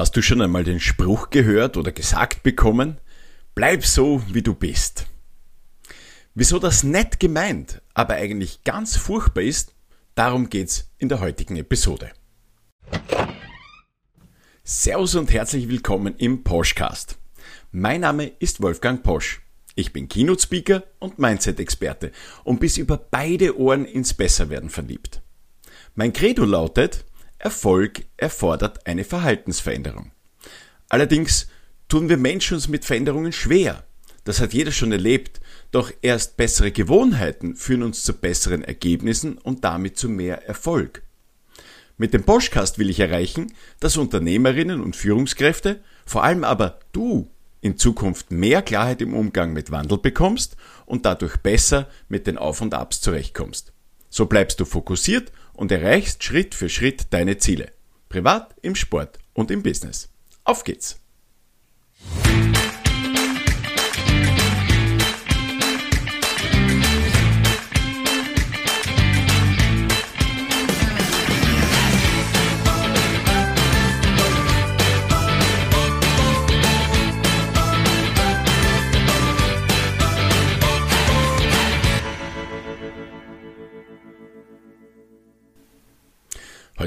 Hast du schon einmal den Spruch gehört oder gesagt bekommen? Bleib so, wie du bist. Wieso das nett gemeint, aber eigentlich ganz furchtbar ist, darum geht's in der heutigen Episode. Servus und herzlich willkommen im Poschcast. Mein Name ist Wolfgang Posch. Ich bin Keynote-Speaker und Mindset-Experte und bis über beide Ohren ins Besserwerden verliebt. Mein Credo lautet, Erfolg erfordert eine Verhaltensveränderung. Allerdings tun wir Menschen uns mit Veränderungen schwer. Das hat jeder schon erlebt, doch erst bessere Gewohnheiten führen uns zu besseren Ergebnissen und damit zu mehr Erfolg. Mit dem Podcast will ich erreichen, dass Unternehmerinnen und Führungskräfte, vor allem aber du, in Zukunft mehr Klarheit im Umgang mit Wandel bekommst und dadurch besser mit den Auf und Abs zurechtkommst. So bleibst du fokussiert und erreichst Schritt für Schritt deine Ziele. Privat, im Sport und im Business. Auf geht's!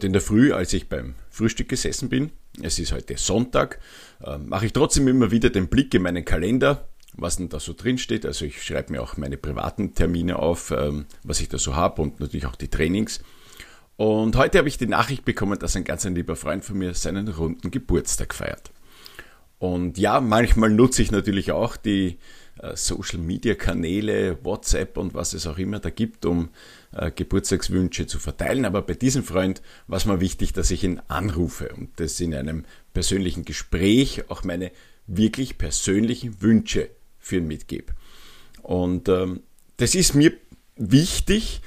Heute in der Früh, als ich beim Frühstück gesessen bin, es ist heute Sonntag, äh, mache ich trotzdem immer wieder den Blick in meinen Kalender, was denn da so drin steht. Also ich schreibe mir auch meine privaten Termine auf, ähm, was ich da so habe und natürlich auch die Trainings. Und heute habe ich die Nachricht bekommen, dass ein ganz ein lieber Freund von mir seinen runden Geburtstag feiert. Und ja, manchmal nutze ich natürlich auch die äh, Social Media Kanäle, WhatsApp und was es auch immer da gibt, um äh, Geburtstagswünsche zu verteilen. Aber bei diesem Freund war es mir wichtig, dass ich ihn anrufe und das in einem persönlichen Gespräch auch meine wirklich persönlichen Wünsche für ihn mitgebe. Und ähm, das ist mir wichtig,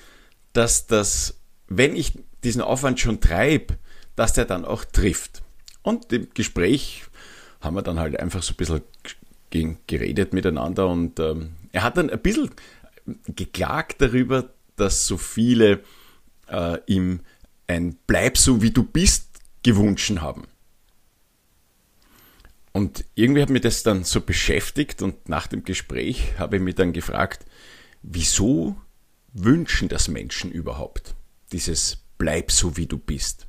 dass das, wenn ich diesen Aufwand schon treibe, dass der dann auch trifft. Und im Gespräch haben wir dann halt einfach so ein bisschen geredet miteinander und ähm, er hat dann ein bisschen geklagt darüber, dass so viele äh, ihm ein Bleib so wie du bist gewünscht haben. Und irgendwie hat mich das dann so beschäftigt und nach dem Gespräch habe ich mich dann gefragt, wieso wünschen das Menschen überhaupt? Dieses Bleib so wie du bist.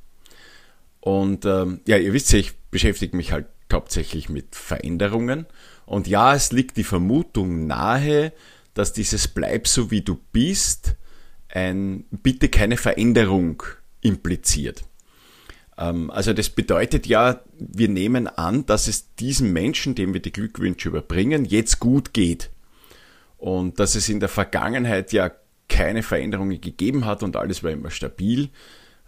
Und ähm, ja, ihr wisst ja, ich beschäftige mich halt hauptsächlich mit Veränderungen. Und ja, es liegt die Vermutung nahe, dass dieses Bleib so wie du bist ein Bitte keine Veränderung impliziert. Ähm, also das bedeutet ja, wir nehmen an, dass es diesem Menschen, dem wir die Glückwünsche überbringen, jetzt gut geht. Und dass es in der Vergangenheit ja keine Veränderungen gegeben hat und alles war immer stabil.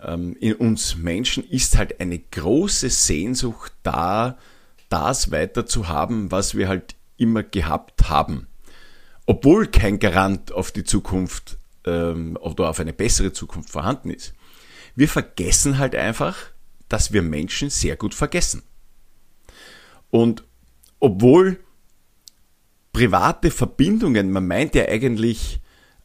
Ähm, in uns Menschen ist halt eine große Sehnsucht da, das weiter zu haben, was wir halt immer gehabt haben. Obwohl kein Garant auf die Zukunft ähm, oder auf eine bessere Zukunft vorhanden ist. Wir vergessen halt einfach, dass wir Menschen sehr gut vergessen. Und obwohl private Verbindungen, man meint ja eigentlich,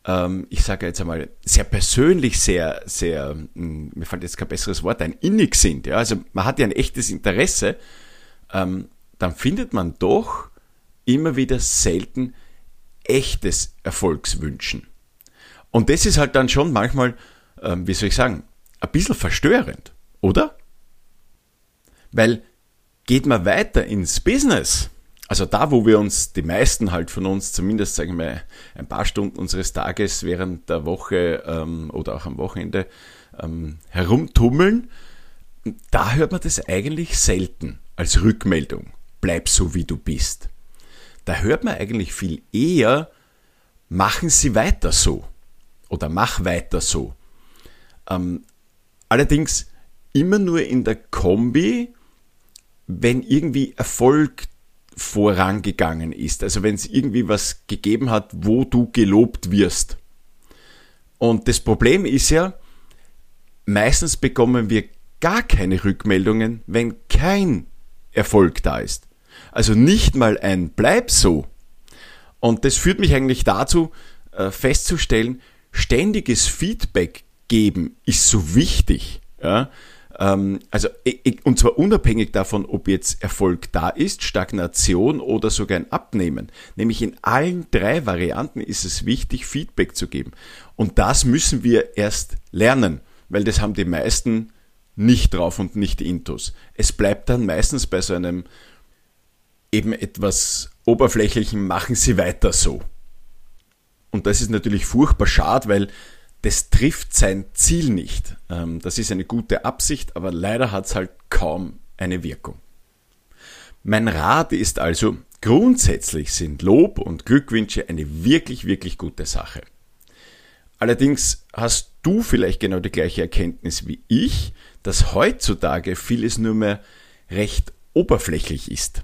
ähm, ich sage jetzt einmal, sehr persönlich, sehr, sehr, hm, mir fällt jetzt kein besseres Wort ein, innig sind. Ja? Also man hat ja ein echtes Interesse, ähm, dann findet man doch immer wieder selten echtes Erfolgswünschen. Und das ist halt dann schon manchmal, ähm, wie soll ich sagen, ein bisschen verstörend, oder? Weil geht man weiter ins Business, also da, wo wir uns, die meisten halt von uns, zumindest sagen wir ein paar Stunden unseres Tages während der Woche ähm, oder auch am Wochenende ähm, herumtummeln, da hört man das eigentlich selten als Rückmeldung. Bleib so, wie du bist. Da hört man eigentlich viel eher, machen Sie weiter so oder mach weiter so. Ähm, allerdings immer nur in der Kombi, wenn irgendwie Erfolg vorangegangen ist. Also wenn es irgendwie was gegeben hat, wo du gelobt wirst. Und das Problem ist ja, meistens bekommen wir gar keine Rückmeldungen, wenn kein Erfolg da ist. Also nicht mal ein Bleib so. Und das führt mich eigentlich dazu, äh, festzustellen, ständiges Feedback geben ist so wichtig. Ja? Ähm, also, und zwar unabhängig davon, ob jetzt Erfolg da ist, Stagnation oder sogar ein Abnehmen. Nämlich in allen drei Varianten ist es wichtig, Feedback zu geben. Und das müssen wir erst lernen, weil das haben die meisten nicht drauf und nicht die Intos. Es bleibt dann meistens bei so einem eben etwas oberflächlichen, machen Sie weiter so. Und das ist natürlich furchtbar schade, weil das trifft sein Ziel nicht. Ähm, das ist eine gute Absicht, aber leider hat es halt kaum eine Wirkung. Mein Rat ist also, grundsätzlich sind Lob und Glückwünsche eine wirklich, wirklich gute Sache. Allerdings hast du vielleicht genau die gleiche Erkenntnis wie ich, dass heutzutage vieles nur mehr recht oberflächlich ist.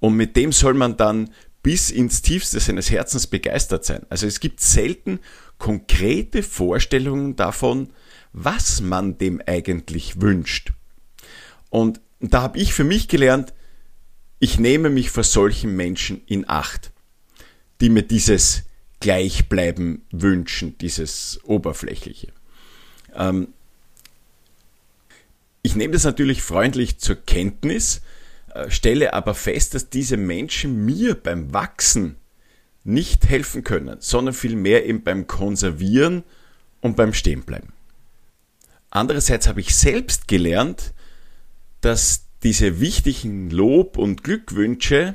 Und mit dem soll man dann bis ins Tiefste seines Herzens begeistert sein. Also es gibt selten konkrete Vorstellungen davon, was man dem eigentlich wünscht. Und da habe ich für mich gelernt, ich nehme mich vor solchen Menschen in Acht, die mir dieses Gleichbleiben wünschen, dieses Oberflächliche. Ähm, ich nehme das natürlich freundlich zur Kenntnis, äh, stelle aber fest, dass diese Menschen mir beim Wachsen nicht helfen können, sondern vielmehr eben beim Konservieren und beim Stehenbleiben. Andererseits habe ich selbst gelernt, dass diese wichtigen Lob- und Glückwünsche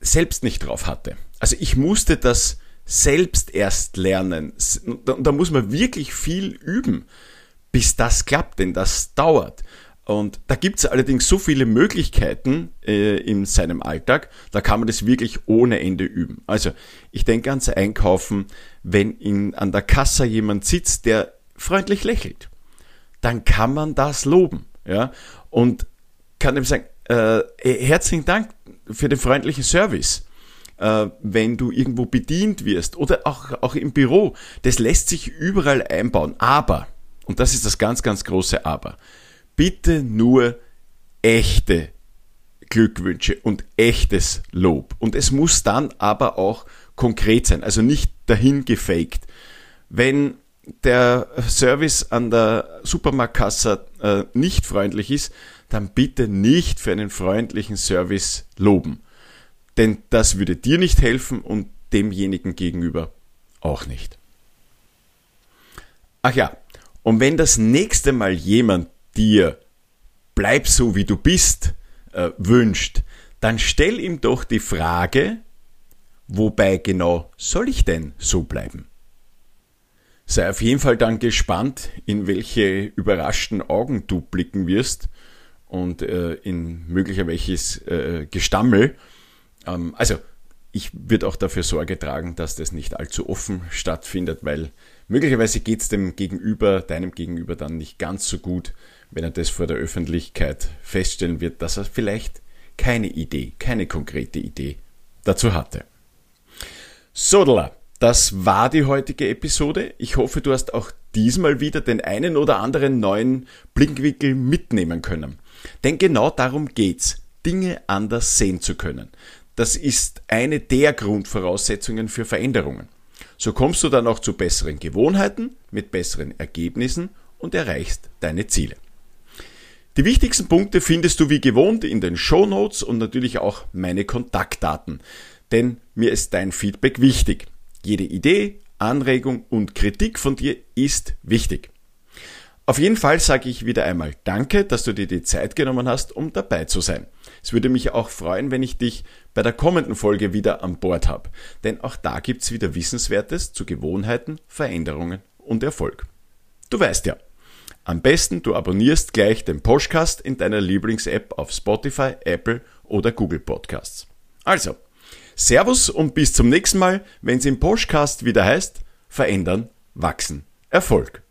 selbst nicht drauf hatte. Also ich musste das selbst erst lernen. Da, muss man wirklich viel üben, bis das klappt, denn das dauert. Und da gibt es allerdings so viele Möglichkeiten äh, in seinem Alltag, da kann man das wirklich ohne Ende üben. Also ich denke ans Einkaufen, wenn in, an der Kasse jemand sitzt, der freundlich lächelt, dann kann man das loben. Ja? Und kann ihm sagen, äh, herzlichen Dank für den freundlichen Service. Äh, wenn du irgendwo bedient wirst oder auch, auch im Büro, das lässt sich überall einbauen. Aber, und das ist das ganz, ganz große Aber, bitte nur echte Glückwünsche und echtes Lob. Und es muss dann aber auch konkret sein, also nicht dahin gefaked. Wenn der Service an der Supermarktkasse äh, nicht freundlich ist, dann bitte nicht für einen freundlichen Service loben. Denn das würde dir nicht helfen und demjenigen gegenüber auch nicht. Ach ja, und wenn das nächste Mal jemand dir bleib so wie du bist äh, wünscht, dann stell ihm doch die Frage, wobei genau soll ich denn so bleiben? Sei auf jeden Fall dann gespannt, in welche überraschten Augen du blicken wirst und äh, in möglicher welches äh, Gestammel. Ähm, also ich würde auch dafür Sorge tragen, dass das nicht allzu offen stattfindet, weil möglicherweise geht es dem Gegenüber, deinem Gegenüber dann nicht ganz so gut, wenn er das vor der Öffentlichkeit feststellen wird, dass er vielleicht keine Idee, keine konkrete Idee dazu hatte. Sodala, das war die heutige Episode. Ich hoffe, du hast auch diesmal wieder den einen oder anderen neuen Blickwinkel mitnehmen können. Denn genau darum geht's, Dinge anders sehen zu können. Das ist eine der Grundvoraussetzungen für Veränderungen. So kommst du dann auch zu besseren Gewohnheiten mit besseren Ergebnissen und erreichst deine Ziele. Die wichtigsten Punkte findest du wie gewohnt in den Show Notes und natürlich auch meine Kontaktdaten. Denn mir ist dein Feedback wichtig. Jede Idee, Anregung und Kritik von dir ist wichtig. Auf jeden Fall sage ich wieder einmal Danke, dass du dir die Zeit genommen hast, um dabei zu sein. Es würde mich auch freuen, wenn ich dich bei der kommenden Folge wieder an Bord habe. Denn auch da gibt's wieder Wissenswertes zu Gewohnheiten, Veränderungen und Erfolg. Du weißt ja, am besten du abonnierst gleich den Podcast in deiner Lieblings-App auf Spotify, Apple oder Google Podcasts. Also, Servus und bis zum nächsten Mal, wenn es im Podcast wieder heißt, verändern, wachsen, Erfolg.